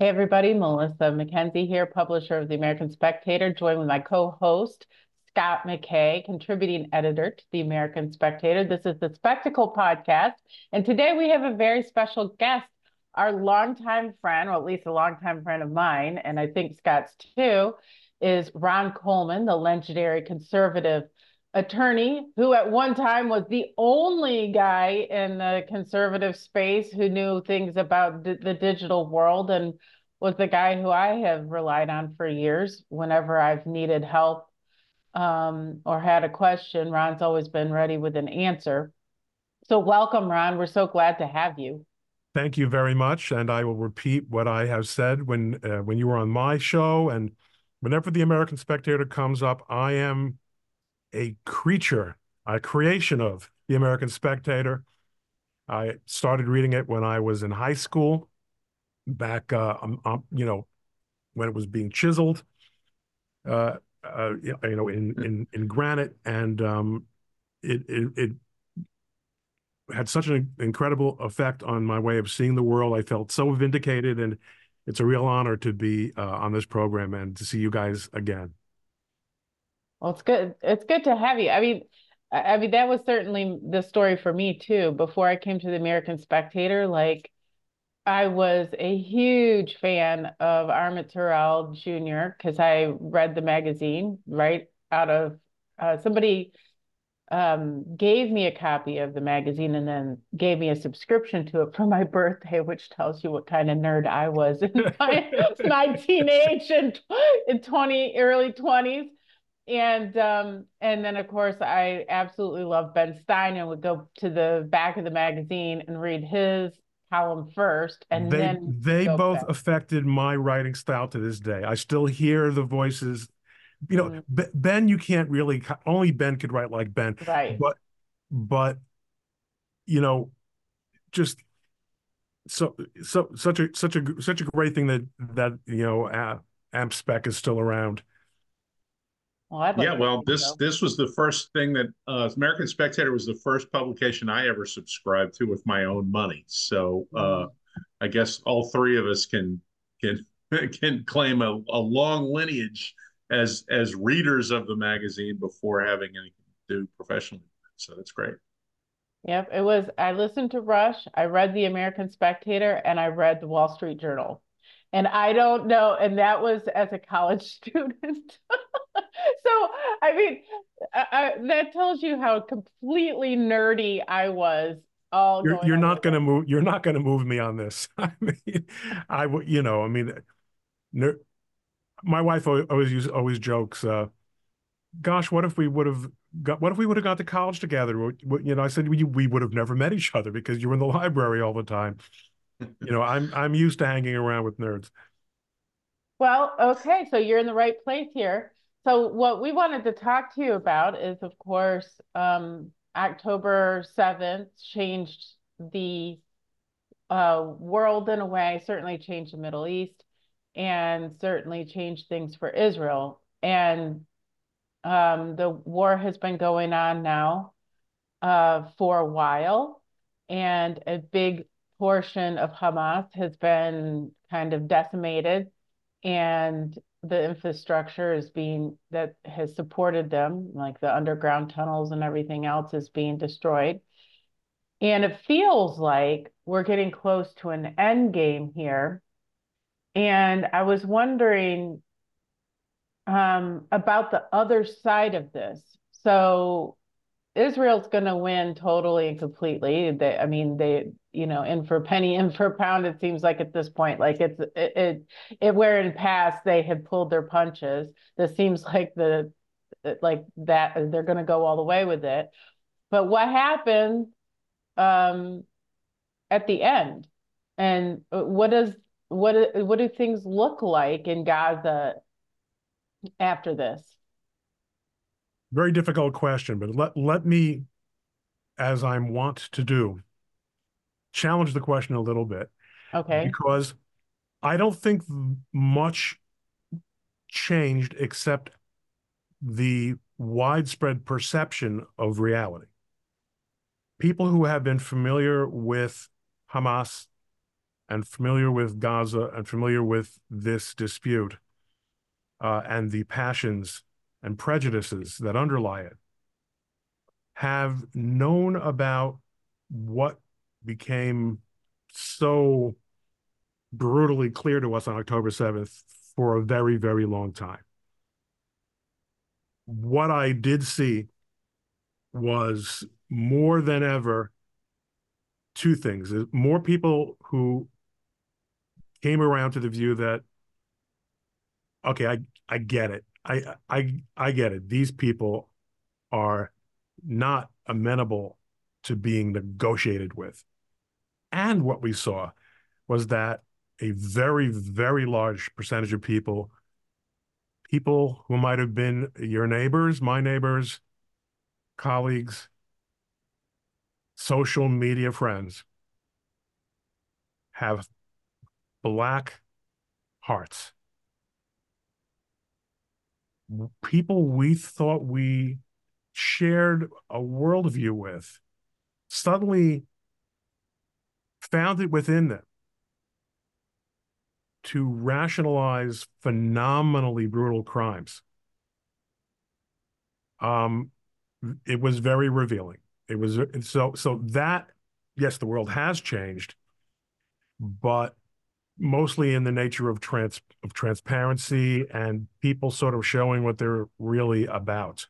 Hey, everybody, Melissa Mackenzie here, publisher of the American Spectator, joined with my co host, Scott McKay, contributing editor to the American Spectator. This is the Spectacle Podcast. And today we have a very special guest, our longtime friend, or at least a longtime friend of mine, and I think Scott's too, is Ron Coleman, the legendary conservative attorney who at one time was the only guy in the conservative space who knew things about d- the digital world and was the guy who I have relied on for years whenever I've needed help um, or had a question. Ron's always been ready with an answer. So, welcome, Ron. We're so glad to have you. Thank you very much, and I will repeat what I have said when uh, when you were on my show, and whenever the American Spectator comes up, I am a creature, a creation of the American Spectator. I started reading it when I was in high school, back, uh, um, um, you know, when it was being chiseled, uh, uh, you know, in in in granite, and um, it, it it had such an incredible effect on my way of seeing the world. I felt so vindicated, and it's a real honor to be uh, on this program and to see you guys again. Well, it's good. It's good to have you. I mean, I mean that was certainly the story for me too. Before I came to the American Spectator, like I was a huge fan of R. Emmett Tyrrell Jr. because I read the magazine right out of uh, somebody um, gave me a copy of the magazine and then gave me a subscription to it for my birthday, which tells you what kind of nerd I was in my, my teenage and in 20 early 20s and um, and then of course I absolutely love Ben Stein and would go to the back of the magazine and read his column first, and they, then they both back. affected my writing style to this day. I still hear the voices. You know, mm. Ben, you can't really only Ben could write like Ben, right? But but you know, just so so such a such a such a great thing that that you know uh, AmSpec is still around. Well, like yeah, well, this this was the first thing that uh, American Spectator was the first publication I ever subscribed to with my own money. So uh, mm. I guess all three of us can can can claim a, a long lineage as as readers of the magazine before having anything to do professionally. So that's great. Yep, it was. I listened to Rush. I read the American Spectator, and I read the Wall Street Journal. And I don't know, and that was as a college student. so I mean, I, that tells you how completely nerdy I was. All you're, you're not going to move. You're not going to move me on this. I mean, I would, you know, I mean, ner- my wife always use, always jokes. Uh, Gosh, what if we would have got? What if we would have got to college together? You know, I said we we would have never met each other because you were in the library all the time. You know, I'm I'm used to hanging around with nerds. Well, okay, so you're in the right place here. So what we wanted to talk to you about is, of course, um, October 7th changed the uh, world in a way, certainly changed the Middle East, and certainly changed things for Israel. And um, the war has been going on now uh, for a while, and a big portion of Hamas has been kind of decimated. And the infrastructure is being that has supported them, like the underground tunnels and everything else, is being destroyed. And it feels like we're getting close to an end game here. And I was wondering um, about the other side of this. So Israel's going to win totally and completely. They, I mean, they, you know, in for penny, in for pound. It seems like at this point, like it's it, it, it where in past they had pulled their punches. This seems like the, like that they're going to go all the way with it. But what happened um, at the end, and what does what what do things look like in Gaza after this? Very difficult question, but let let me, as I'm wont to do, challenge the question a little bit. Okay. Because I don't think much changed except the widespread perception of reality. People who have been familiar with Hamas and familiar with Gaza and familiar with this dispute uh, and the passions and prejudices that underlie it have known about what became so brutally clear to us on October 7th for a very, very long time. What I did see was more than ever two things. More people who came around to the view that okay i i get it. I i i get it. These people are not amenable to being negotiated with and what we saw was that a very very large percentage of people people who might have been your neighbors my neighbors colleagues social media friends have black hearts. People we thought we shared a worldview with suddenly found it within them to rationalize phenomenally brutal crimes. Um, it was very revealing. It was so so that yes, the world has changed, but mostly in the nature of trans of transparency and people sort of showing what they're really about.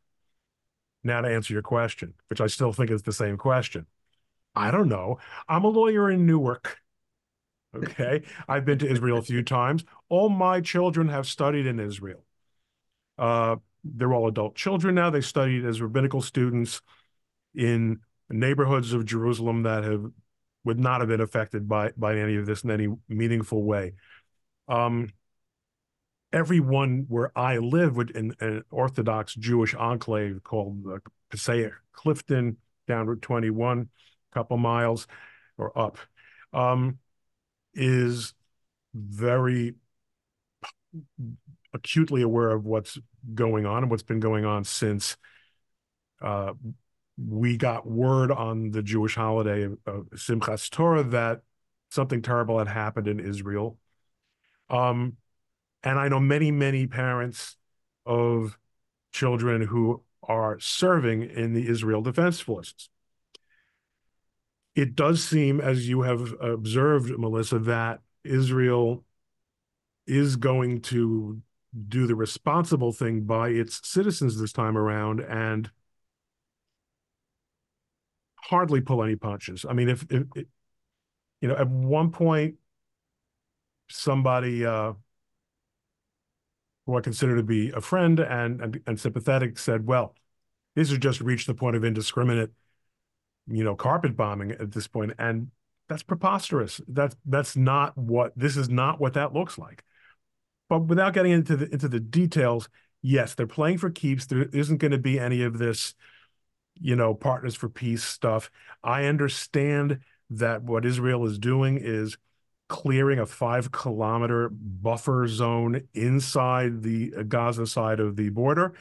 Now to answer your question, which I still think is the same question. I don't know. I'm a lawyer in Newark. Okay. I've been to Israel a few times. All my children have studied in Israel. Uh, they're all adult children now. They studied as rabbinical students in neighborhoods of Jerusalem that have would not have been affected by by any of this in any meaningful way. Um, everyone where I live would in, an Orthodox Jewish enclave called uh, Passaic Clifton, down Route 21, a couple miles or up, um, is very acutely aware of what's going on and what's been going on since uh, we got word on the Jewish holiday of, of Simchas Torah that something terrible had happened in Israel. Um, and I know many, many parents of children who are serving in the Israel Defense Forces. It does seem, as you have observed, Melissa, that Israel is going to do the responsible thing by its citizens this time around and hardly pull any punches. I mean, if, if, if you know, at one point, somebody uh, who I consider to be a friend and, and, and sympathetic said, "Well, this has just reached the point of indiscriminate, you know, carpet bombing at this point, and that's preposterous. That's that's not what this is not what that looks like." But without getting into the into the details, yes, they're playing for keeps. There isn't going to be any of this you know, Partners for Peace stuff. I understand that what Israel is doing is clearing a five kilometer buffer zone inside the Gaza side of the border,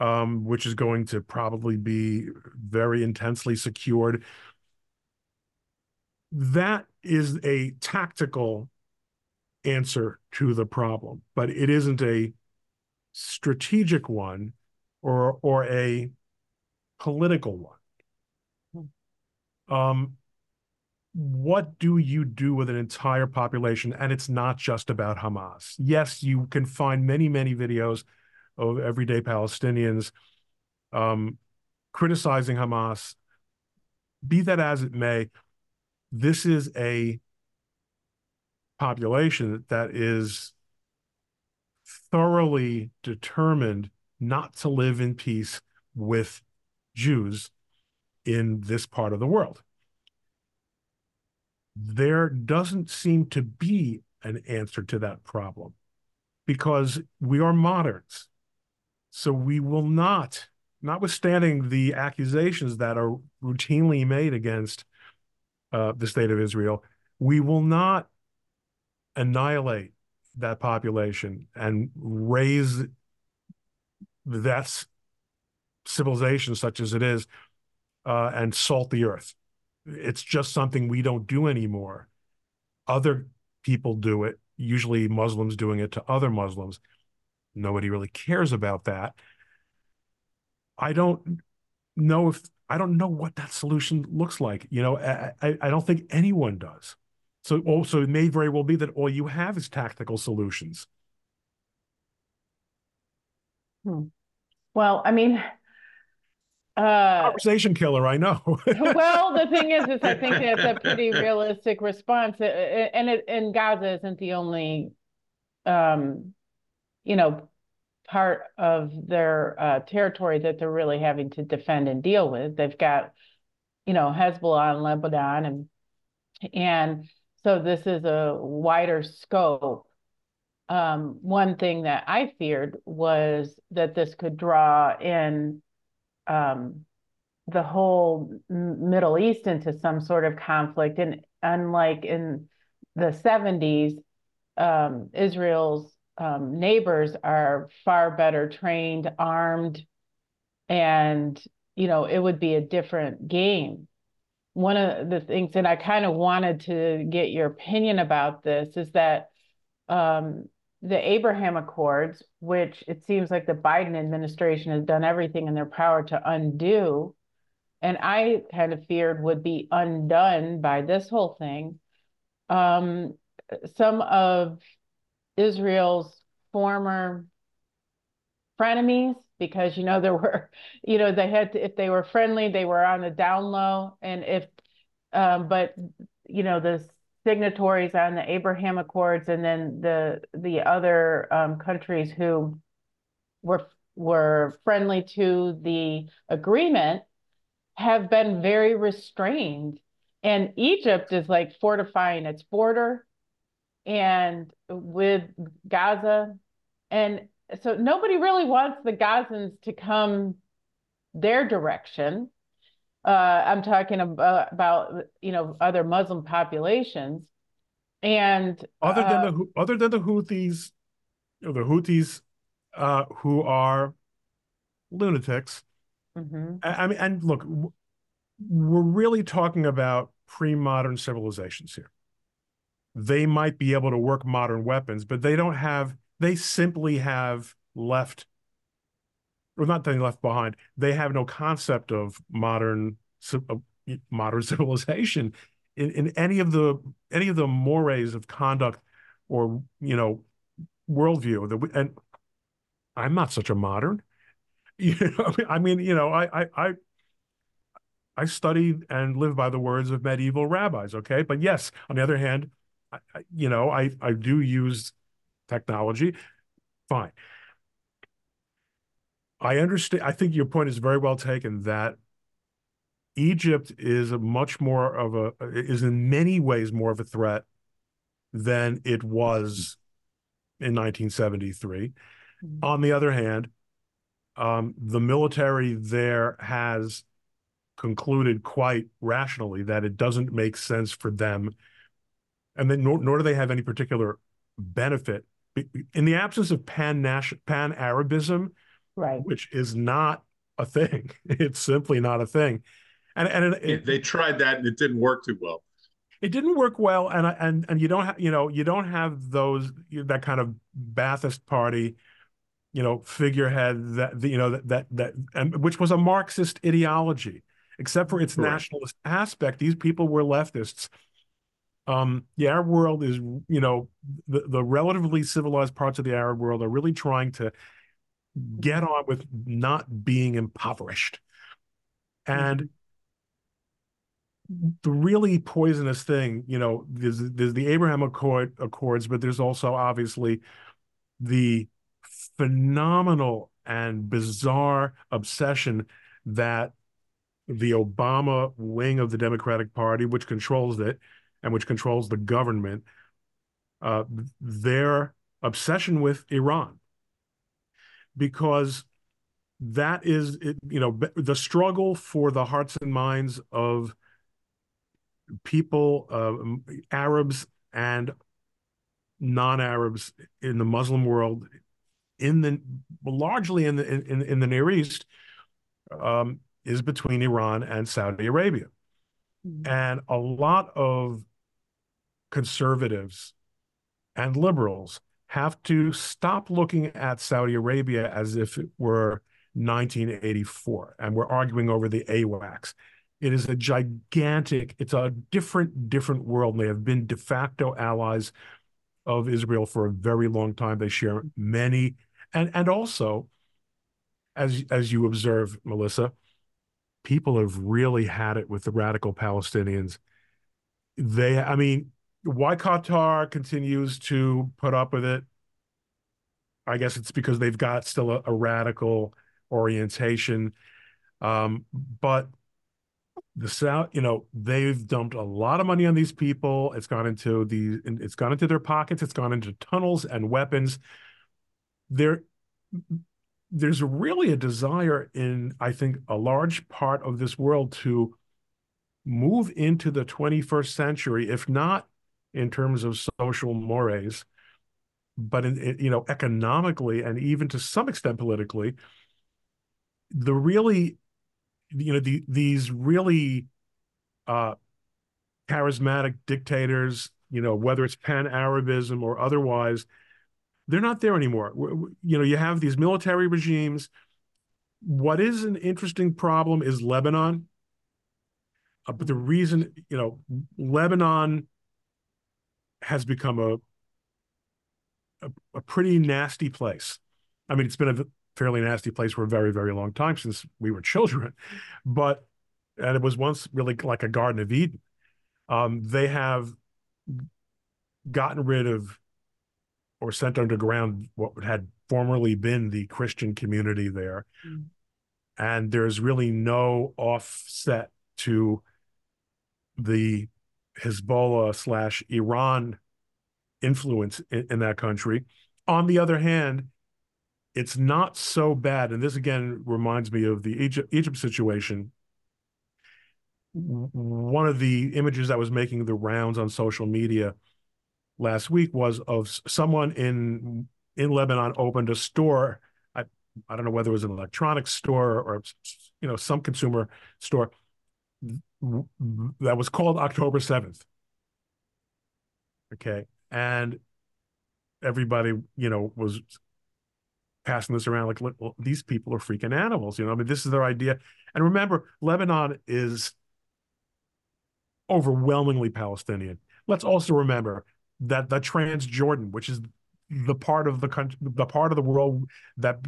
um, which is going to probably be very intensely secured. That is a tactical answer to the problem, but it isn't a strategic one or or a political one. Um, what do you do with an entire population? And it's not just about Hamas. Yes, you can find many, many videos of everyday Palestinians um, criticizing Hamas. Be that as it may, this is a population that is thoroughly determined not to live in peace with Jews in this part of the world. There doesn't seem to be an answer to that problem because we are moderns. So we will not, notwithstanding the accusations that are routinely made against uh, the state of Israel, we will not annihilate that population and raze that civilization such as it is uh, and salt the earth. It's just something we don't do anymore. other people do it, usually Muslims doing it to other Muslims. Nobody really cares about that. I don't know if I don't know what that solution looks like. You know, I, I, don't think anyone does. So also it may very well be that all you have is tactical solutions. Hmm. Well, I mean, uh, conversation killer, I know. well, the thing is, is I think that's a pretty realistic response, and it, and Gaza isn't the only, um, you know, part of their uh, territory that they're really having to defend and deal with. They've got, you know, Hezbollah in Lebanon, and and so this is a wider scope. Um, one thing that I feared was that this could draw in um, the whole Middle East into some sort of conflict. And unlike in the 70s, um, Israel's um, neighbors are far better trained, armed, and you know it would be a different game. One of the things that I kind of wanted to get your opinion about this is that um, the Abraham Accords, which it seems like the Biden administration has done everything in their power to undo, and I kind of feared would be undone by this whole thing. Um, some of Israel's former frenemies because you know there were you know they had to, if they were friendly they were on the down low and if um, but you know the signatories on the Abraham Accords and then the the other um, countries who were were friendly to the agreement have been very restrained and Egypt is like fortifying its border and with Gaza. And so nobody really wants the Gazans to come their direction. Uh, I'm talking about, about, you know, other Muslim populations. And other than uh, the other than the Houthis, you know, the Houthis uh, who are lunatics. Mm-hmm. I, I mean, and look, we're really talking about pre-modern civilizations here they might be able to work modern weapons, but they don't have, they simply have left, or not they left behind, they have no concept of modern uh, modern civilization in, in any of the any of the mores of conduct or you know worldview that and I'm not such a modern you know I mean you know I I I I studied and live by the words of medieval rabbis okay but yes on the other hand I, you know, I, I do use technology. Fine. I understand. I think your point is very well taken that Egypt is a much more of a, is in many ways more of a threat than it was in 1973. Mm-hmm. On the other hand, um, the military there has concluded quite rationally that it doesn't make sense for them and then nor, nor do they have any particular benefit in the absence of pan pan Arabism, right? Which is not a thing. It's simply not a thing. And and it, it, they tried that and it didn't work too well. It didn't work well, and and and you don't have you know you don't have those that kind of Ba'athist party, you know, figurehead that you know that that that and which was a Marxist ideology, except for its right. nationalist aspect. These people were leftists um, the Arab world is, you know, the, the relatively civilized parts of the Arab world are really trying to get on with not being impoverished. And the really poisonous thing, you know, there's, there's the Abraham Accord, Accords, but there's also obviously the phenomenal and bizarre obsession that the Obama wing of the Democratic Party, which controls it, and which controls the government, uh, their obsession with Iran, because that is, you know, the struggle for the hearts and minds of people, uh, Arabs and non-Arabs in the Muslim world, in the largely in the in, in the Near East, um, is between Iran and Saudi Arabia. Mm-hmm. And a lot of conservatives and liberals have to stop looking at Saudi Arabia as if it were 1984 and we're arguing over the AWACS. It is a gigantic, it's a different, different world. They have been de facto allies of Israel for a very long time. They share many, and and also, as as you observe, Melissa, people have really had it with the radical Palestinians. They, I mean, why Qatar continues to put up with it? I guess it's because they've got still a, a radical orientation. Um, but the South, you know, they've dumped a lot of money on these people. It's gone into the, it's gone into their pockets. It's gone into tunnels and weapons. There, there's really a desire in, I think, a large part of this world to move into the 21st century, if not in terms of social mores, but in, you know, economically and even to some extent politically, the really you know the, these really uh, charismatic dictators you know whether it's pan-arabism or otherwise they're not there anymore. You know you have these military regimes. What is an interesting problem is lebanon. Uh, but the reason you know lebanon has become a, a, a pretty nasty place i mean it's been a fairly nasty place for a very, very long time since we were children. But, and it was once really like a Garden of Eden. Um, they have gotten rid of or sent underground what had formerly been the Christian community there. Mm. And there's really no offset to the Hezbollah slash Iran influence in, in, that country. On the other hand, it's not so bad. And this again reminds me of the Egypt, Egypt situation. One of the images that was making the rounds on social media last week was of someone in in Lebanon opened a store. I I don't know whether it was an electronics store or you know some consumer store that was called October 7th. Okay. And everybody, you know, was passing this around like, well, these people are freaking animals. You know, I mean, this is their idea. And remember, Lebanon is overwhelmingly Palestinian. Let's also remember that the Transjordan, which is the part of the country, the part of the world that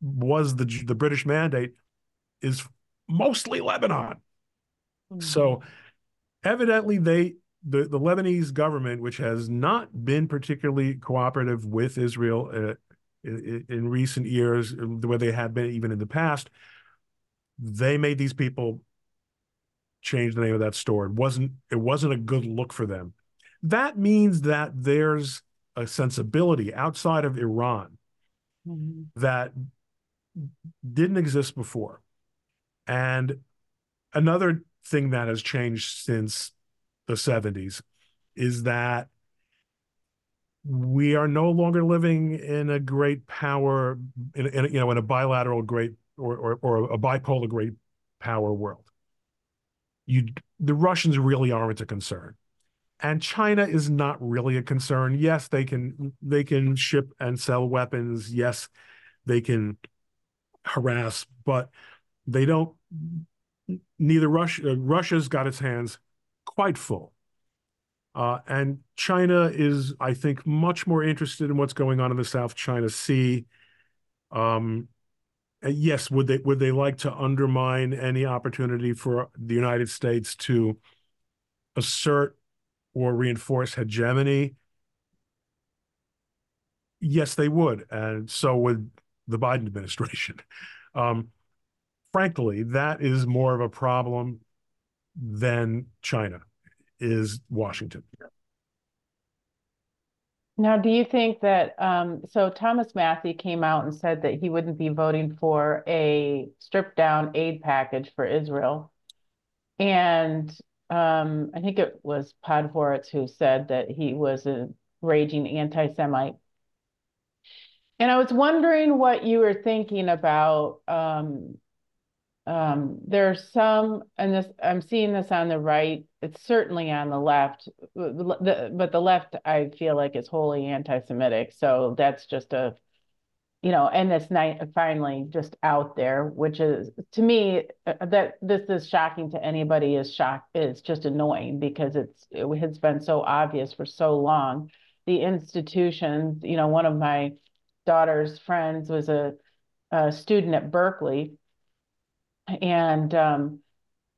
was the the British mandate, is mostly Lebanon. Mm-hmm. So evidently, they the the Lebanese government, which has not been particularly cooperative with Israel uh, in, in recent years, the way they had been even in the past, they made these people change the name of that store. It wasn't it wasn't a good look for them. That means that there's a sensibility outside of Iran mm-hmm. that didn't exist before. And another thing that has changed since the 70s is that we are no longer living in a great power, in, in you know, in a bilateral great or, or, or a bipolar great power world. You, the Russians really aren't a concern, and China is not really a concern. Yes, they can they can ship and sell weapons. Yes, they can harass, but they don't. Neither Russia Russia's got its hands quite full uh, and China is, I think, much more interested in what's going on in the South China Sea. Um, yes, would they would they like to undermine any opportunity for the United States to assert or reinforce hegemony? Yes, they would, and so would the Biden administration. Um, frankly, that is more of a problem than China is Washington. Now, do you think that um, so Thomas Massie came out and said that he wouldn't be voting for a stripped down aid package for Israel? And um, I think it was Podhoretz who said that he was a raging anti Semite. And I was wondering what you were thinking about um, um, there's some, and this I'm seeing this on the right. It's certainly on the left, but the left I feel like is wholly anti-Semitic. So that's just a, you know, and this night finally just out there, which is to me uh, that this is shocking to anybody. Is shock is just annoying because it's it has been so obvious for so long. The institutions, you know, one of my daughter's friends was a, a student at Berkeley and um,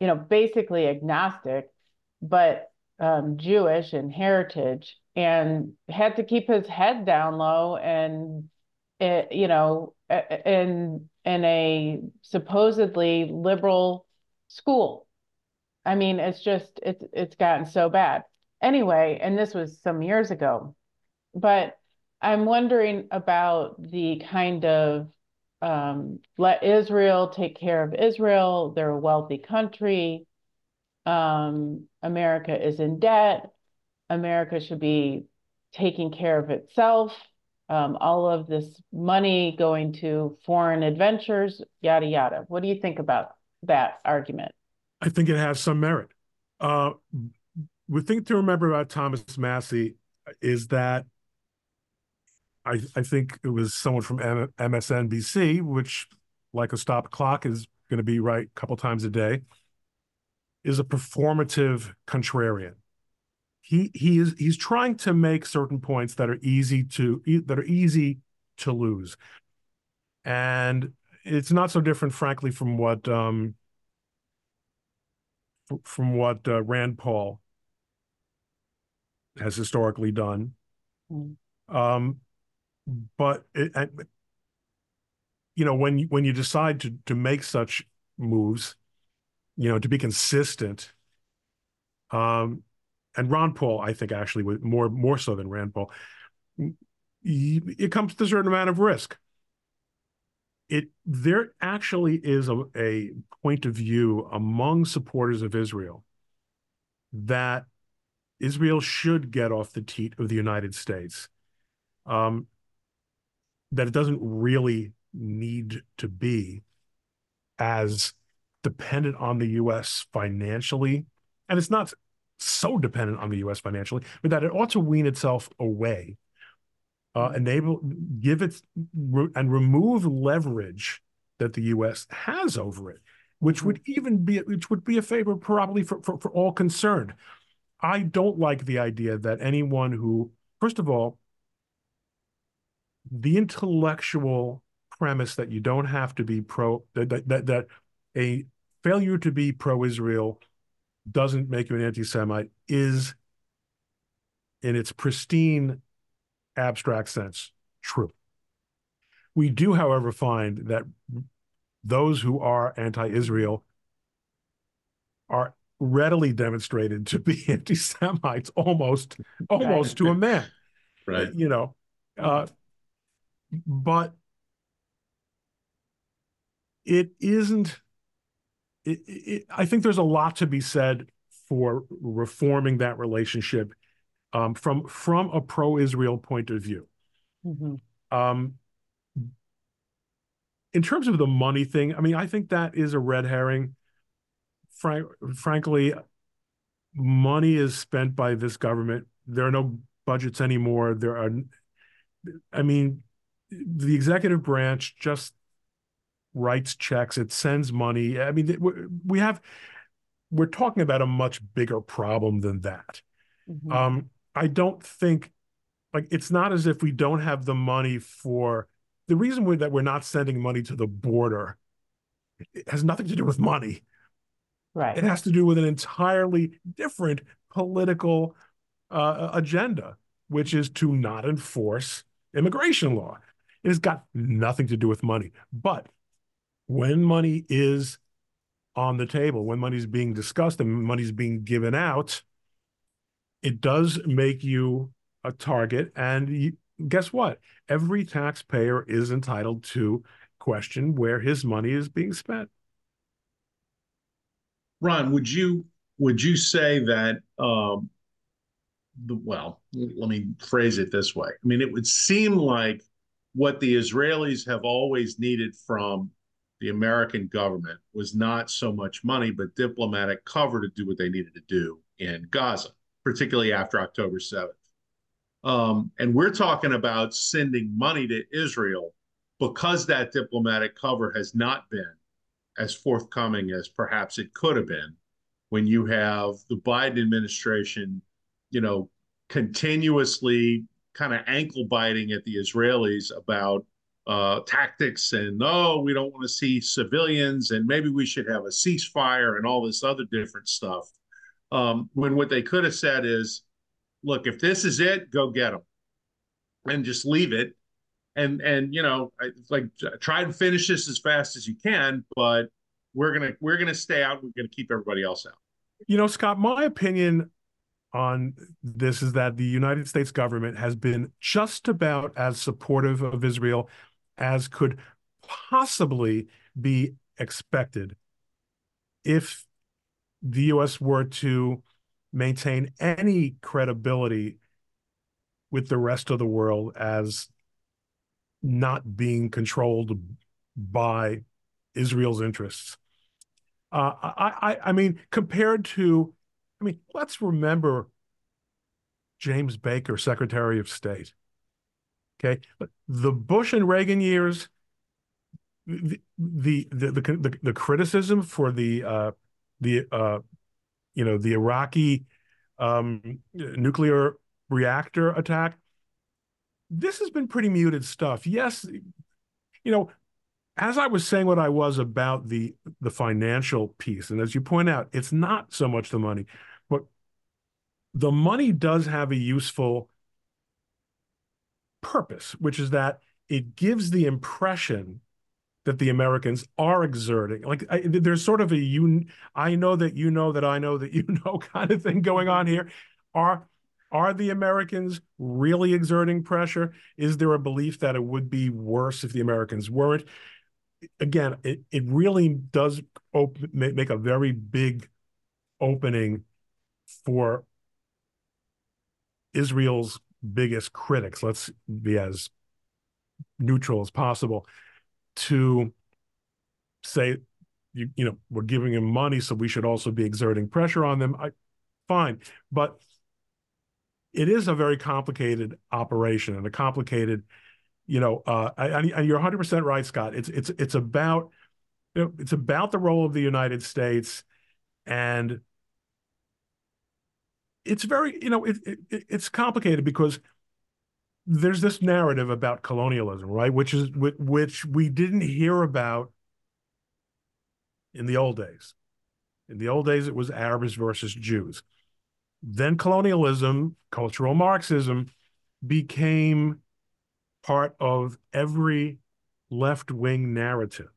you know basically agnostic but um, jewish in heritage and had to keep his head down low and it, you know in in a supposedly liberal school. I mean it's just it's it's gotten so bad. Anyway and this was some years ago but i'm wondering about the kind of um, let Israel take care of Israel. They're a wealthy country. Um, America is in debt. America should be taking care of itself. Um, all of this money going to foreign adventures, yada, yada. What do you think about that argument? I think it has some merit. Uh, the thing to remember about Thomas Massie is that I, I think it was someone from M- MSNBC, which, like a stop clock, is going to be right a couple times a day, is a performative contrarian. He he is he's trying to make certain points that are easy to that are easy to lose, and it's not so different, frankly, from what um, from what uh, Rand Paul has historically done. Mm. Um, but it, you know when when you decide to to make such moves, you know to be consistent. Um, and Ron Paul, I think, actually, more more so than Rand Paul, it comes to a certain amount of risk. It there actually is a, a point of view among supporters of Israel that Israel should get off the teat of the United States. Um, that it doesn't really need to be as dependent on the US financially. And it's not so dependent on the US financially, but that it ought to wean itself away, uh, enable, give it, re- and remove leverage that the US has over it, which would even be, which would be a favor probably for, for, for all concerned. I don't like the idea that anyone who, first of all, the intellectual premise that you don't have to be pro that that, that a failure to be pro-Israel doesn't make you an anti-Semite is in its pristine abstract sense true. We do, however, find that those who are anti-Israel are readily demonstrated to be anti-Semites almost almost to a man. Right. You know, uh, but it isn't it, it, i think there's a lot to be said for reforming that relationship um, from from a pro-israel point of view. Mm-hmm. um, in terms of the money thing i mean i think that is a red herring. Frank, frankly money is spent by this government. There are no budgets anymore. There are i mean the executive branch just writes checks, it sends money. I mean, we have, we're talking about a much bigger problem than that. Mm-hmm. Um, I don't think, like, it's not as if we don't have the money for the reason we, that we're not sending money to the border. It has nothing to do with money. Right. It has to do with an entirely different political uh, agenda, which is to not enforce immigration law. It has got nothing to do with money. But when money is on the table, when money is being discussed and money is being given out, it does make you a target. And you, guess what? Every taxpayer is entitled to question where his money is being spent. Ron, would you would you say that um, the, well, let me phrase it this way. I mean, it would seem like what the Israelis have always needed from the American government was not so much money, but diplomatic cover to do what they needed to do in Gaza, particularly after October 7th. Um, and we're talking about sending money to Israel because that diplomatic cover has not been as forthcoming as perhaps it could have been when you have the Biden administration, you know, continuously kind of ankle biting at the Israelis about uh, tactics and oh, we don't want to see civilians and maybe we should have a ceasefire and all this other different stuff. Um, when what they could have said is, look, if this is it, go get them and just leave it. And, and you know, like try and finish this as fast as you can, but we're gonna we're gonna stay out. We're gonna keep everybody else out. You know, Scott, my opinion on this is that the United States government has been just about as supportive of Israel as could possibly be expected if the U.S. were to maintain any credibility with the rest of the world as not being controlled by Israel's interests. Uh, I, I, I mean, compared to, I mean, let's remember James Baker, Secretary of State. Okay, the Bush and Reagan years, the the the the, the criticism for the uh, the uh, you know the Iraqi um, nuclear reactor attack. This has been pretty muted stuff. Yes, you know, as I was saying what I was about the the financial piece, and as you point out, it's not so much the money, but the money does have a useful purpose, which is that it gives the impression that the Americans are exerting. Like I, there's sort of a you, I know that you know that I know that you know kind of thing going on here. Are are the Americans really exerting pressure? Is there a belief that it would be worse if the Americans weren't? Again, it, it really does open, make a very big opening for Israel's biggest critics, let's be as neutral as possible, to say, you, you know, we're giving them money, so we should also be exerting pressure on them. I, fine. But it is a very complicated operation and a complicated, you know, uh, you're 100% right, Scott. It's, it's, it's about, you know, it's about the role of the United States and it's very you know it, it, it's complicated because there's this narrative about colonialism right? Which is which we didn't hear about in the old days. In the old days it was arabs versus jews. Then colonialism cultural marxism became part of every left-wing narrative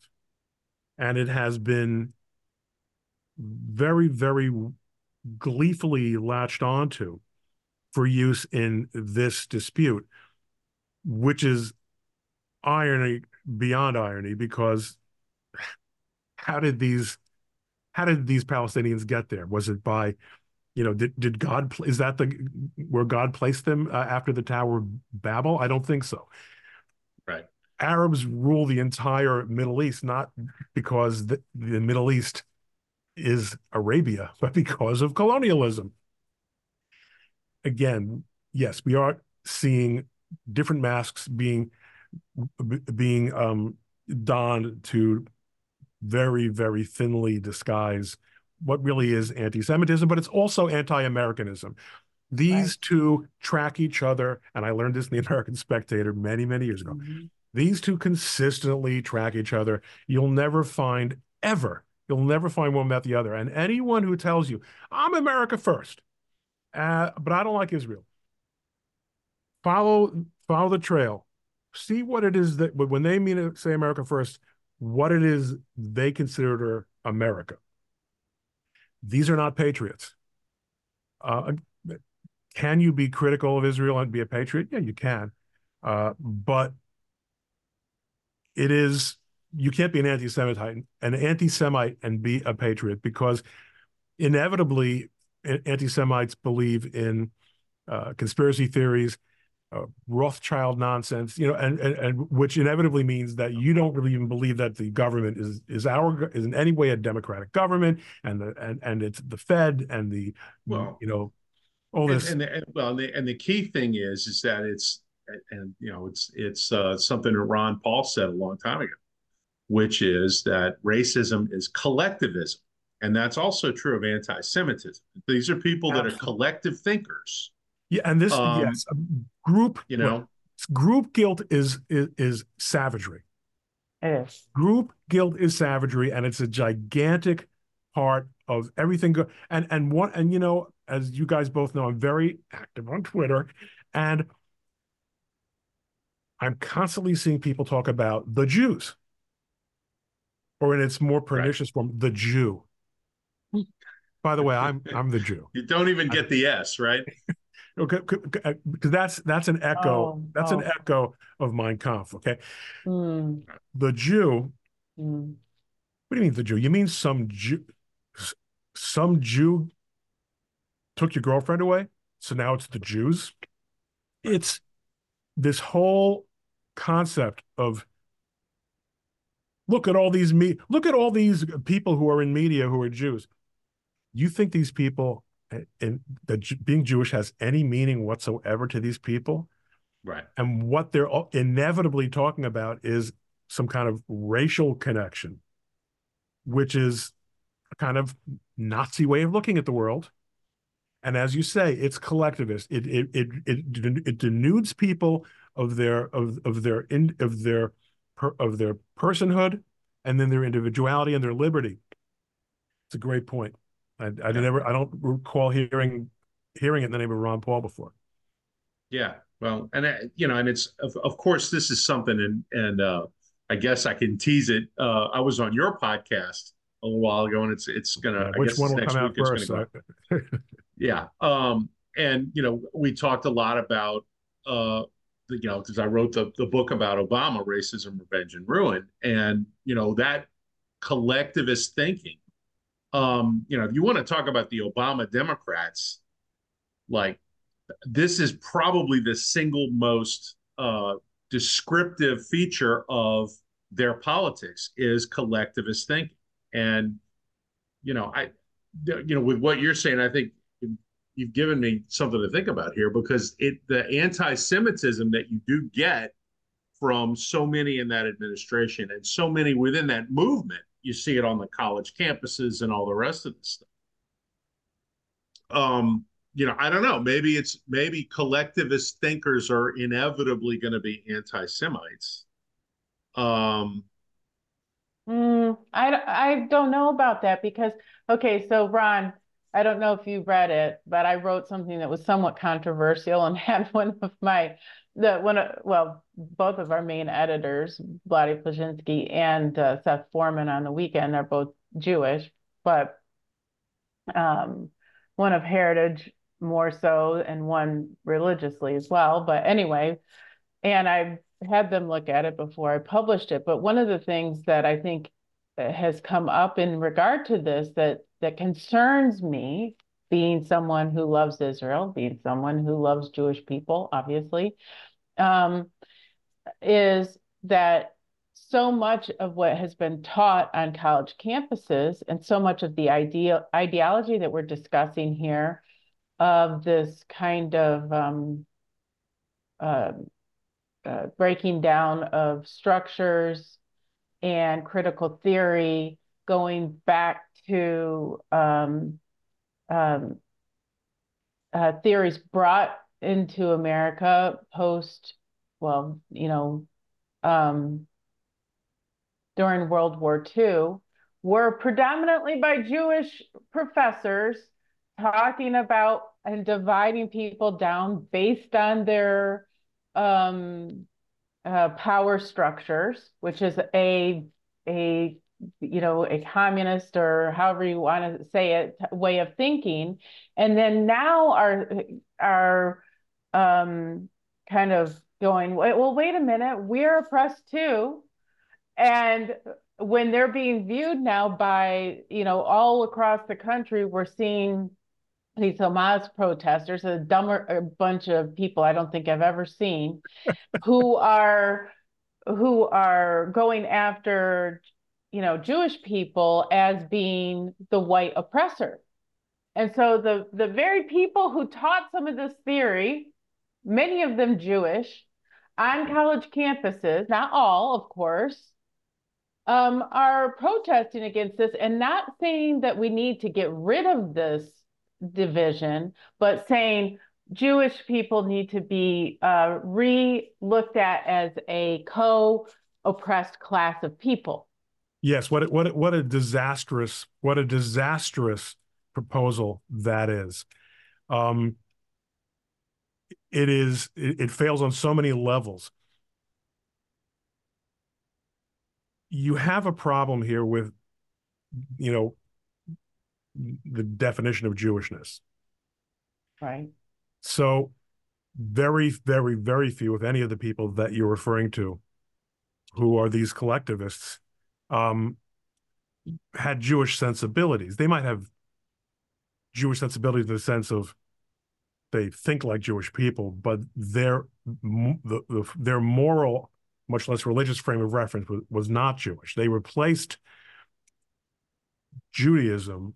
and it has been very very gleefully latched onto for use in this dispute, which is irony beyond irony because how did these how did these Palestinians get there? Was it by you know did did God is that the where God placed them uh, after the Tower of Babel? I don't think so. Right. Arabs rule the entire Middle East not because the, the Middle East is Arabia, but because of colonialism. Again, yes, we are seeing different masks being being um, donned to very, very thinly disguise what really is anti-Semitism, but it's also anti-Americanism. These right. two track each other, and I learned this in the American Spectator many, many years ago. Mm-hmm. These two consistently track each other. You'll never find ever You'll never find one without the other. And anyone who tells you, I'm America first, uh, but I don't like Israel, follow follow the trail. See what it is that when they mean to say America first, what it is they consider America. These are not patriots. Uh, can you be critical of Israel and be a patriot? Yeah, you can. Uh, but it is you can't be an anti-Semite, an anti-Semite and be a patriot because inevitably anti-Semites believe in uh, conspiracy theories uh, Rothschild nonsense, you know, and, and and which inevitably means that you don't really even believe that the government is is our is in any way a democratic government, and the and and it's the Fed and the well, you know, all this. And, and, the, and well, and the, and the key thing is is that it's and you know it's it's uh, something that Ron Paul said a long time ago, which is that racism is collectivism, and that's also true of anti-Semitism. These are people Absolutely. that are collective thinkers yeah, and this um, yes, group you know well, group guilt is, is is savagery. Yes. Group guilt is savagery, and it's a gigantic part of everything. Go- and and one and you know, as you guys both know, I'm very active on Twitter, and I'm constantly seeing people talk about the Jews, or in its more pernicious right. form, the Jew. By the way, I'm I'm the Jew. You don't even get the S, right? Okay, because uh, that's that's an echo. Oh, that's oh. an echo of Mein Kampf. Okay, mm. the Jew. Mm. What do you mean the Jew? You mean some Jew? Some Jew took your girlfriend away, so now it's the Jews. It's this whole concept of look at all these me look at all these people who are in media who are Jews. You think these people and that being Jewish has any meaning whatsoever to these people. Right. And what they're inevitably talking about is some kind of racial connection, which is a kind of Nazi way of looking at the world. And as you say, it's collectivist. It it it it, it denudes people of their of of their in of their of their personhood, and then their individuality and their liberty. It's a great point. I, I yeah. never, I don't recall hearing hearing it in the name of Ron Paul before. Yeah, well, and uh, you know, and it's of, of course this is something, and and uh, I guess I can tease it. Uh, I was on your podcast a little while ago, and it's it's gonna. Which one will come out first? Go. yeah, um, and you know, we talked a lot about uh, you know, because I wrote the the book about Obama, racism, revenge, and ruin, and you know that collectivist thinking um, you know, if you want to talk about the Obama Democrats, like this is probably the single most uh, descriptive feature of their politics is collectivist thinking. And, you know, I, you know, with what you're saying, I think you've given me something to think about here because it, the anti-Semitism that you do get from so many in that administration and so many within that movement you see it on the college campuses and all the rest of the stuff. Um, you know, I don't know. Maybe it's maybe collectivist thinkers are inevitably going to be anti-Semites. Um, mm, I I don't know about that because okay, so Ron, I don't know if you read it, but I wrote something that was somewhat controversial and had one of my the one of well both of our main editors Wlady Pleszczynski and uh, Seth Forman on the weekend are both Jewish but um, one of heritage more so and one religiously as well but anyway. And I had them look at it before I published it but one of the things that I think has come up in regard to this that that concerns me being someone who loves Israel, being someone who loves Jewish people, obviously, um, is that so much of what has been taught on college campuses and so much of the idea, ideology that we're discussing here of this kind of um, uh, uh, breaking down of structures and critical theory going back to um, um, uh, theories brought into America post, well, you know, um, during World War II were predominantly by Jewish professors talking about and dividing people down based on their um, uh, power structures, which is a a you know, a communist or however you want to say it way of thinking. And then now are are um, kind of going, well, wait a minute, we're oppressed too. And when they're being viewed now by, you know, all across the country, we're seeing these Hamas protesters, a dumber a bunch of people I don't think I've ever seen, who are who are going after you know Jewish people as being the white oppressor. And so the the very people who taught some of this theory, many of them Jewish, on college campuses, not all, of course, um, are protesting against this and not saying that we need to get rid of this division, but saying Jewish people need to be uh, re looked at as a co oppressed class of people. Yes, what what what a disastrous what a disastrous proposal that is. Um, it is it, it fails on so many levels. You have a problem here with, you know, the definition of Jewishness. Right. So, very, very, very few, if any, of the people that you're referring to, who are these collectivists, um, had Jewish sensibilities. They might have Jewish sensibilities in the sense of they think like Jewish people, but their the, the, their moral, much less religious frame of reference was, was not Jewish. They replaced Judaism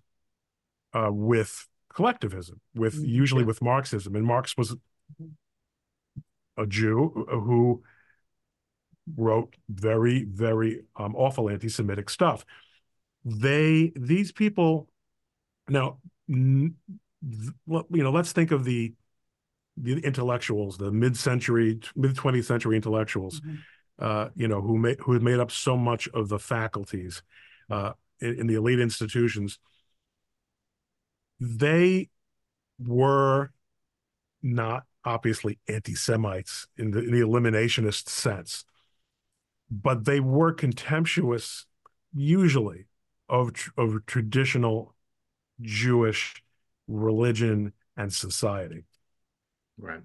uh, with collectivism, with mm-hmm. usually with Marxism, and Marx was a Jew who wrote very, very um, awful anti-Semitic stuff. They these people now you know, let's think of the the intellectuals, the mid-century, mid-20th century intellectuals, mm-hmm. uh, you know, who made who had made up so much of the faculties uh, in, in the elite institutions. They were not obviously anti-Semites in the, in the eliminationist sense, but they were contemptuous, usually, of of traditional Jewish religion and society. Right.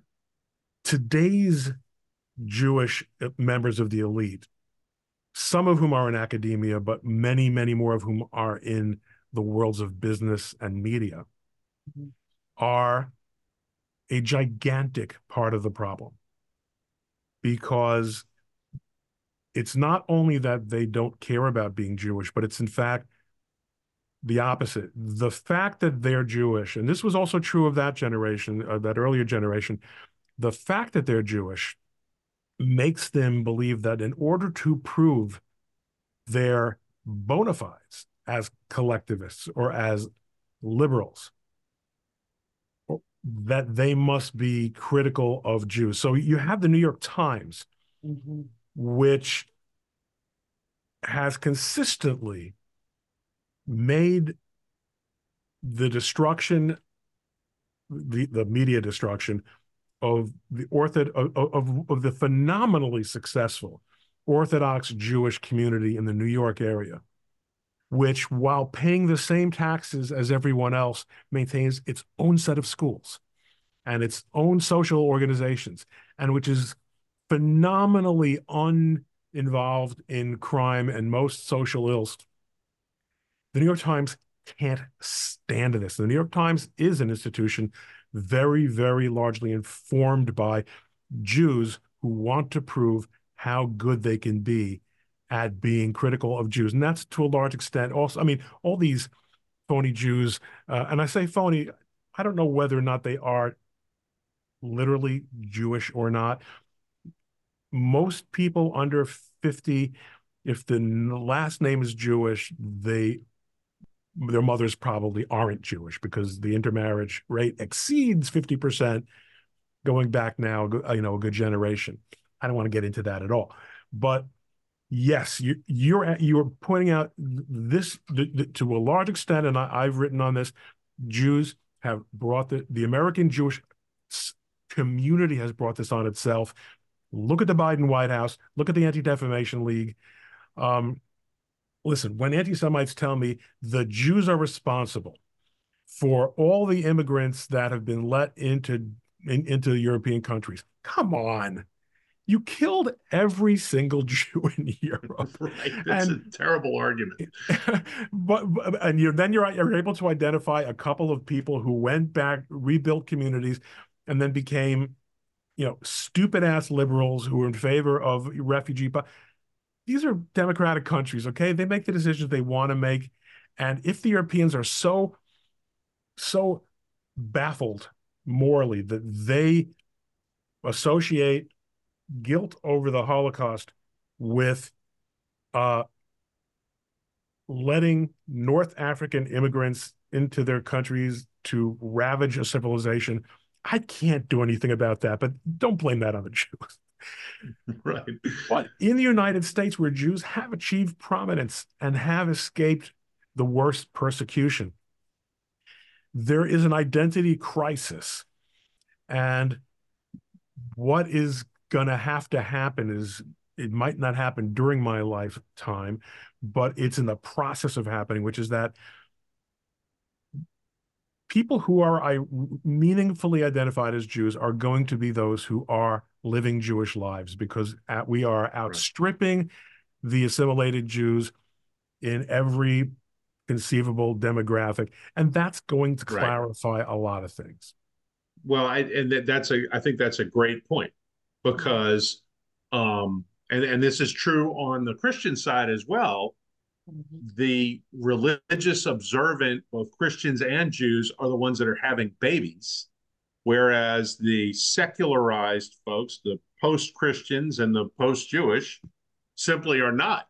Today's Jewish members of the elite, some of whom are in academia, but many, many more of whom are in the worlds of business and media, mm-hmm. are a gigantic part of the problem because it's not only that they don't care about being Jewish, but it's in fact the opposite. The fact that they're Jewish, and this was also true of that generation, uh, that earlier generation, the fact that they're Jewish makes them believe that in order to prove their bona fides as collectivists or as liberals, that they must be critical of Jews. So you have the New York Times, mm-hmm. Which has consistently made the destruction, the, the media destruction of the ortho of, of, of the phenomenally successful Orthodox Jewish community in the New York area, which, while paying the same taxes as everyone else, maintains its own set of schools and its own social organizations, and which is phenomenally uninvolved in crime and most social ills the New York Times can't stand this. The New York Times is an institution very, very largely informed by Jews who want to prove how good they can be at being critical of Jews. And that's to a large extent also, I mean, all these phony Jews, uh, and I say phony, I don't know whether or not they are literally Jewish or not. Most people under 50, if the last name is Jewish, they their mothers probably aren't Jewish because the intermarriage rate exceeds 50% going back now, you know, a good generation. I don't want to get into that at all. But yes, you, you're you're pointing out this to a large extent, and I, have written on this. Jews have brought the the American Jewish community has brought this on itself. Look at the Biden White House. Look at the Anti Defamation League. Um, listen, when anti Semites tell me the Jews are responsible for all the immigrants that have been let into in, into European countries, come on. you killed every single Jew in Europe. Right, that's and, a terrible argument. but, but and you then you're you're able to identify a couple of people who went back, rebuilt communities, and then became, you know, stupid ass liberals who are in favor of refugee. These are democratic countries, okay? They make the decisions they want to make, and if the Europeans are so so baffled morally that they associate guilt over the Holocaust with uh, letting North African immigrants into their countries to ravage a civilization. I can't do anything about that, but don't blame that on the Jews. right. But in the United States, where Jews have achieved prominence and have escaped the worst persecution, there is an identity crisis. And what is going to have to happen is it might not happen during my lifetime, but it's in the process of happening, which is that people who are I, meaningfully identified as Jews are going to be those who are living Jewish lives because at, we are outstripping right. the assimilated Jews in every conceivable demographic, and that's going to clarify right. a lot of things. Well, I, and that's a I think that's a great point because um and and this is true on the Christian side as well. The religious observant, both Christians and Jews, are the ones that are having babies, whereas the secularized folks, the post Christians and the post Jewish, simply are not.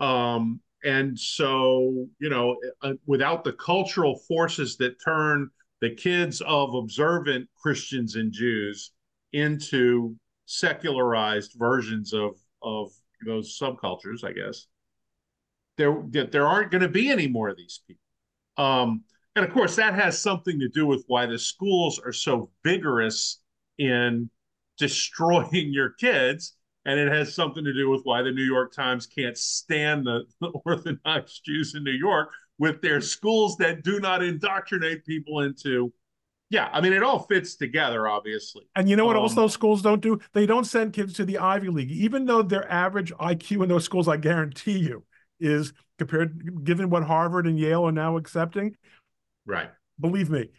Um, and so, you know, uh, without the cultural forces that turn the kids of observant Christians and Jews into secularized versions of of those subcultures, I guess. There that there aren't going to be any more of these people. Um, and of course, that has something to do with why the schools are so vigorous in destroying your kids. And it has something to do with why the New York Times can't stand the, the Orthodox Jews in New York with their schools that do not indoctrinate people into yeah, I mean, it all fits together, obviously. And you know what um, else those schools don't do? They don't send kids to the Ivy League, even though their average IQ in those schools, I guarantee you, is compared, given what Harvard and Yale are now accepting. Right. Believe me.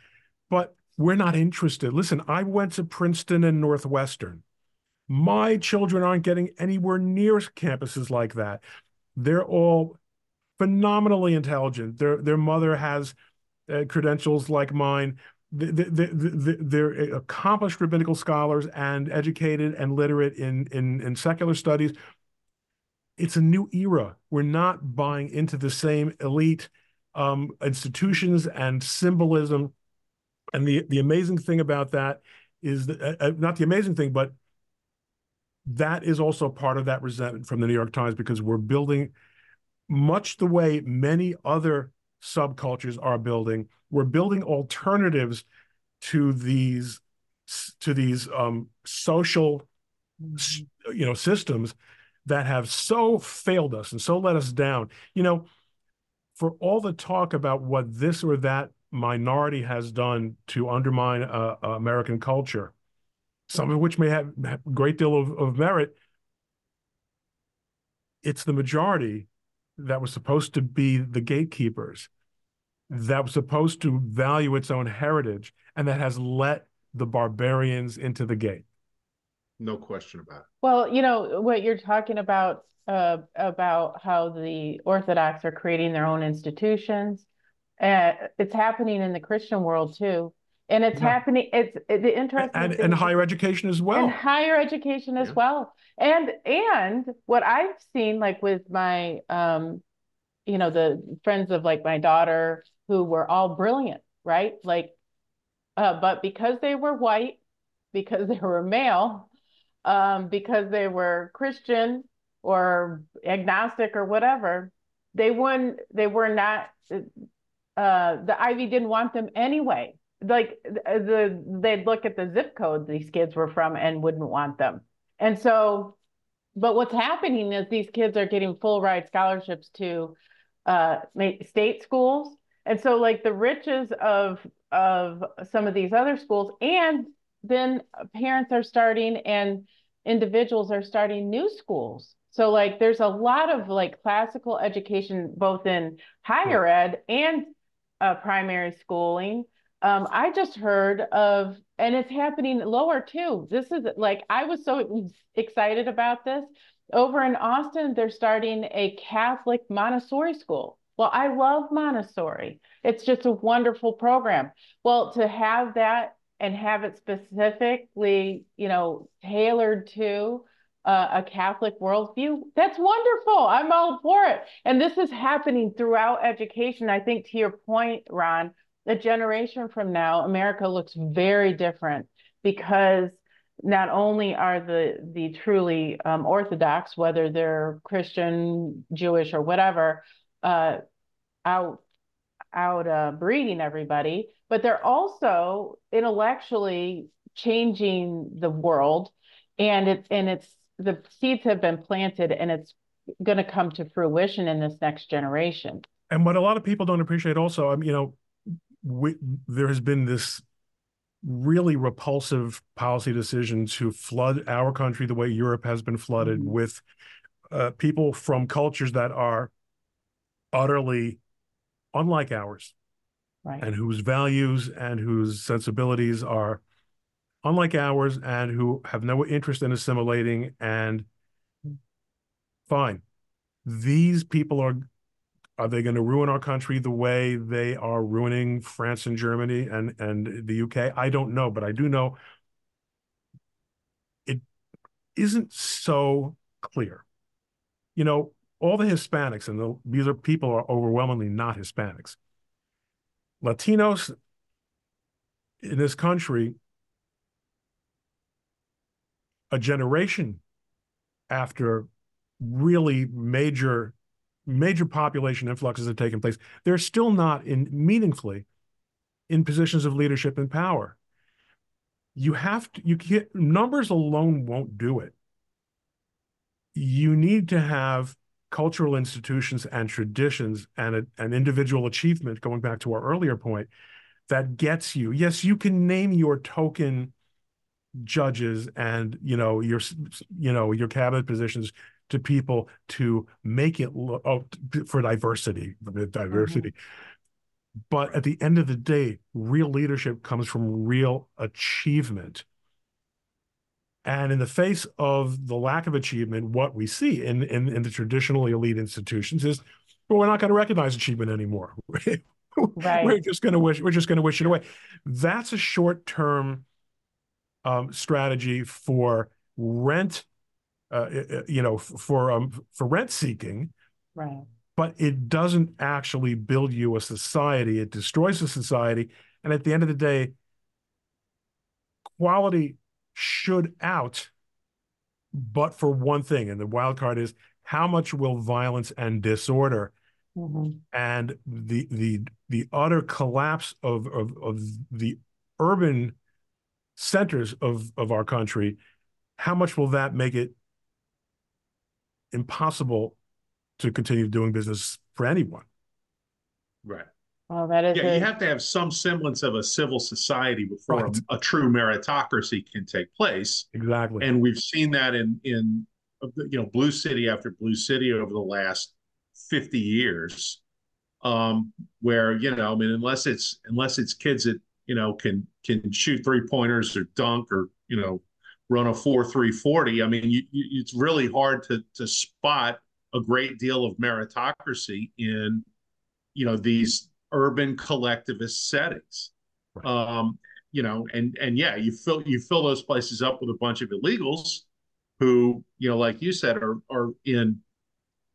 But we're not interested. Listen, I went to Princeton and Northwestern. My children aren't getting anywhere near campuses like that. They're all phenomenally intelligent. Their their mother has uh, credentials like mine they're accomplished rabbinical scholars and educated and literate in, in, in secular studies. It's a new era. We're not buying into the same elite um, institutions and symbolism. And the, the amazing thing about that is that, uh, uh, not the amazing thing, but that is also part of that resentment from the New York Times because we're building much the way many other subcultures are building. We're building alternatives to these to these um, social you know systems that have so failed us and so let us down. You know, for all the talk about what this or that minority has done to undermine uh, American culture, some of which may have a great deal of, of merit, it's the majority that was supposed to be the gatekeepers that was supposed to value its own heritage and that has let the barbarians into the gate. No question about it. Well, you know, what you're talking about uh, about how the Orthodox are creating their own institutions. Uh, it's happening in the Christian world too. And it's yeah. happening. It's the interesting and, and higher education as well. And higher education as yeah. well. And and what I've seen, like with my, um, you know, the friends of like my daughter who were all brilliant, right? Like, uh, but because they were white, because they were male, um, because they were Christian or agnostic or whatever, they wouldn't. They were not. Uh, the Ivy didn't want them anyway. Like the they'd look at the zip code these kids were from and wouldn't want them. And so, but what's happening is these kids are getting full ride scholarships to uh, state schools and so like the riches of of some of these other schools and then parents are starting and individuals are starting new schools. So like there's a lot of like classical education both in higher ed and uh, primary schooling. Um, I just heard of, and it's happening lower too. This is like I was so excited about this. Over in Austin, they're starting a Catholic Montessori school. Well, I love Montessori. It's just a wonderful program. Well, to have that and have it specifically, you know, tailored to uh, a Catholic worldview, that's wonderful. I'm all for it. And this is happening throughout education. I think to your point, Ron, a generation from now, America looks very different because not only are the the truly um, Orthodox, whether they're Christian, Jewish, or whatever, uh, out out uh, breeding everybody, but they're also intellectually changing the world, and it's and it's the seeds have been planted, and it's going to come to fruition in this next generation. And what a lot of people don't appreciate, also, I mean, you know, we, there has been this really repulsive policy decision to flood our country the way Europe has been flooded mm-hmm. with uh, people from cultures that are utterly unlike ours right. and whose values and whose sensibilities are unlike ours and who have no interest in assimilating and fine. These people are are they going to ruin our country the way they are ruining France and Germany and and the UK I don't know but I do know it isn't so clear. You know all the Hispanics, and the, these are people are overwhelmingly not Hispanics. Latinos in this country, a generation after really major major population influxes have taken place, they're still not in meaningfully in positions of leadership and power. You have to you get numbers alone won't do it. You need to have cultural institutions and traditions and a, an individual achievement, going back to our earlier point, that gets you. Yes, you can name your token judges and you know your you know your cabinet positions to people to make it look oh, for diversity diversity mm-hmm. but at the end of the day real leadership comes from real achievement and in the face of the lack of achievement, what we see in, in, in the traditionally elite institutions is, well, we're not going to recognize achievement anymore. right. We're just going to wish we're just going to wish it away. That's a short term um, strategy for rent, uh, uh, uh, you know, for um, for rent seeking. Right. But it doesn't actually build you a society. It destroys a society. And at the end of the day, quality should out, but for one thing, and the wild card is how much will violence and disorder mm-hmm. and the the the utter collapse of, of of the urban centers of of our country, how much will that make it impossible to continue doing business for anyone? Right. Well, that is yeah. A... You have to have some semblance of a civil society before right. a, a, true meritocracy can take place. Exactly. And we've seen that in in you know blue city after blue city over the last fifty years, um, where you know I mean unless it's unless it's kids that you know can can shoot three pointers or dunk or you know run a four three forty. I mean you, you, it's really hard to to spot a great deal of meritocracy in you know these urban collectivist settings. Right. Um, you know, and and yeah, you fill you fill those places up with a bunch of illegals who, you know, like you said, are are in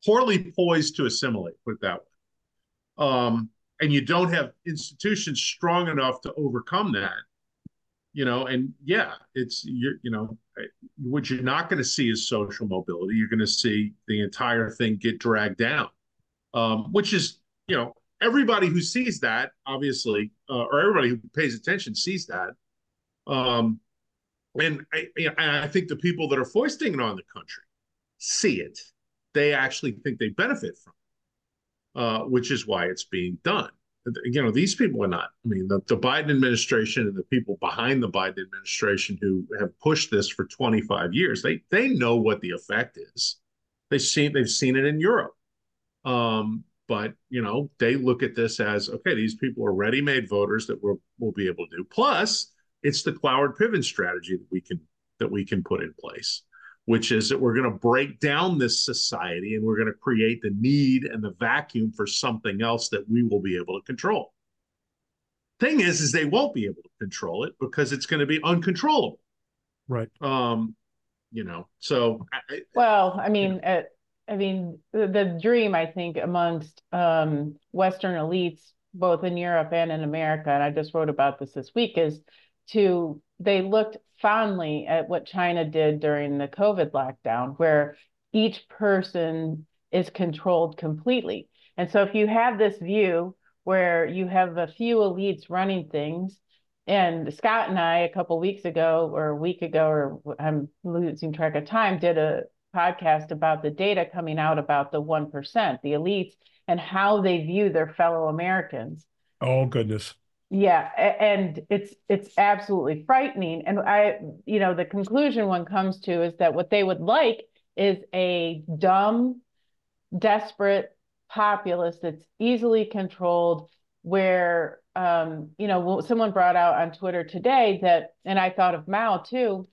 poorly poised to assimilate, put it that way. Um, and you don't have institutions strong enough to overcome that. You know, and yeah, it's you're, you know, what you're not going to see is social mobility. You're going to see the entire thing get dragged down, um, which is, you know, everybody who sees that, obviously, uh, or everybody who pays attention sees that. Um, and I, I think the people that are foisting it on the country see it. They actually think they benefit from it, uh, which is why it's being done. you know, these people are not. I mean, the, the Biden administration and the people behind the Biden administration who have pushed this for 25 years, they they know what the effect is. They've seen they've seen it in Europe. Um, but you know, they look at this as okay, these people are ready-made voters that we'll we'll be able to do. Plus, it's the Cloward Piven strategy that we can that we can put in place which is that we're going to break down this society and we're going to create the need and the vacuum for something else that we will be able to control. Thing is, is they won't be able to control it because it's going to be uncontrollable. Right. Um, you know, so. I, well, I mean, uh, I mean, the, the, dream I think amongst um, Western elites, both in Europe and in America, and I just wrote about this this week, is to they looked fondly at what China did during the COVID lockdown, where each person is controlled completely. And so if you have this view where you have a few elites running things, and Scott and I a couple weeks ago or a week ago, or I'm losing track of time, did a podcast about the data coming out about the 1%, the elites, and how they view their fellow Americans. Oh, goodness yeah and it's it's absolutely frightening and i you know the conclusion one comes to is that what they would like is a dumb desperate populace that's easily controlled where um you know someone brought out on twitter today that and i thought of mao too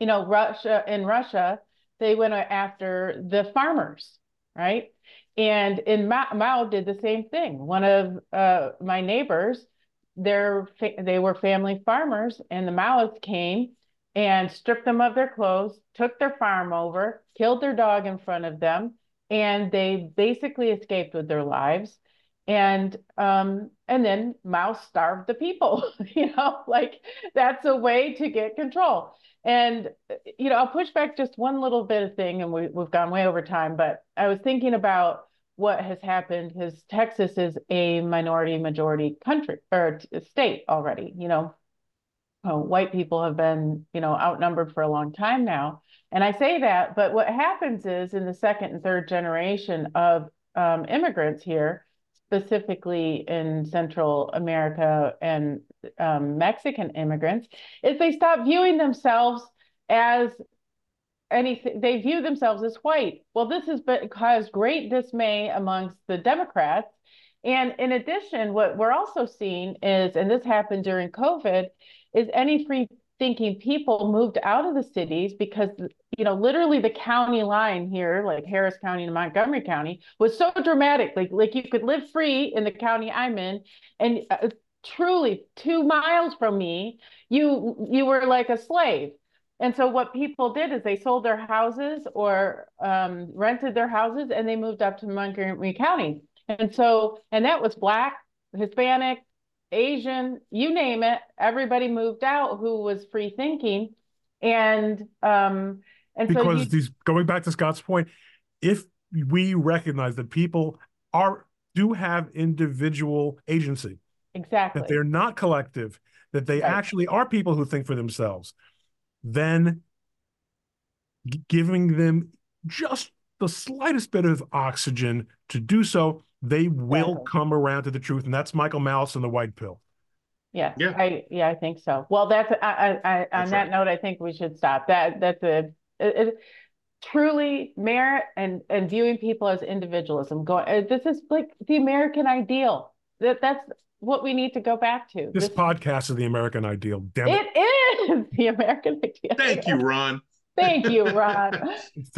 you know russia in russia they went after the farmers right and in Mao, Mao did the same thing. One of uh, my neighbors their they were family farmers, and the Maoists came and stripped them of their clothes, took their farm over, killed their dog in front of them, and they basically escaped with their lives. And um, and then Mao starved the people. you know, like that's a way to get control. And you know, I'll push back just one little bit of thing, and we, we've gone way over time. But I was thinking about what has happened is Texas is a minority majority country or state already. You know, uh, white people have been, you know, outnumbered for a long time now. And I say that, but what happens is in the second and third generation of um, immigrants here, specifically in Central America and um, Mexican immigrants, is they stop viewing themselves as anything they view themselves as white. Well this has been caused great dismay amongst the democrats. And in addition what we're also seeing is and this happened during covid is any free thinking people moved out of the cities because you know literally the county line here like harris county and montgomery county was so dramatic. Like like you could live free in the county i'm in and uh, truly two miles from me you you were like a slave and so what people did is they sold their houses or um, rented their houses and they moved up to Montgomery County. And so, and that was Black, Hispanic, Asian, you name it, everybody moved out who was free thinking. And, um, and because so you, these, going back to Scott's point, if we recognize that people are, do have individual agency, exactly, that they're not collective, that they right. actually are people who think for themselves then giving them just the slightest bit of oxygen to do so, they will yeah. come around to the truth. And that's Michael Malice and the white pill. Yeah, yeah, I yeah, I think so. Well, that's I, I, on that's that right. note, I think we should stop. That that's a it, it, truly merit and and viewing people as individualism. Going, uh, this is like the American ideal. That that's what we need to go back to. This, this podcast is the American ideal. Damn it. it is the American ideal. Thank you, Ron. Thank you, Ron.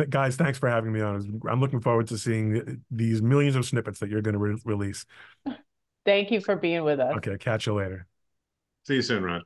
Guys, thanks for having me on. I'm looking forward to seeing these millions of snippets that you're going to re- release. Thank you for being with us. Okay, catch you later. See you soon, Ron.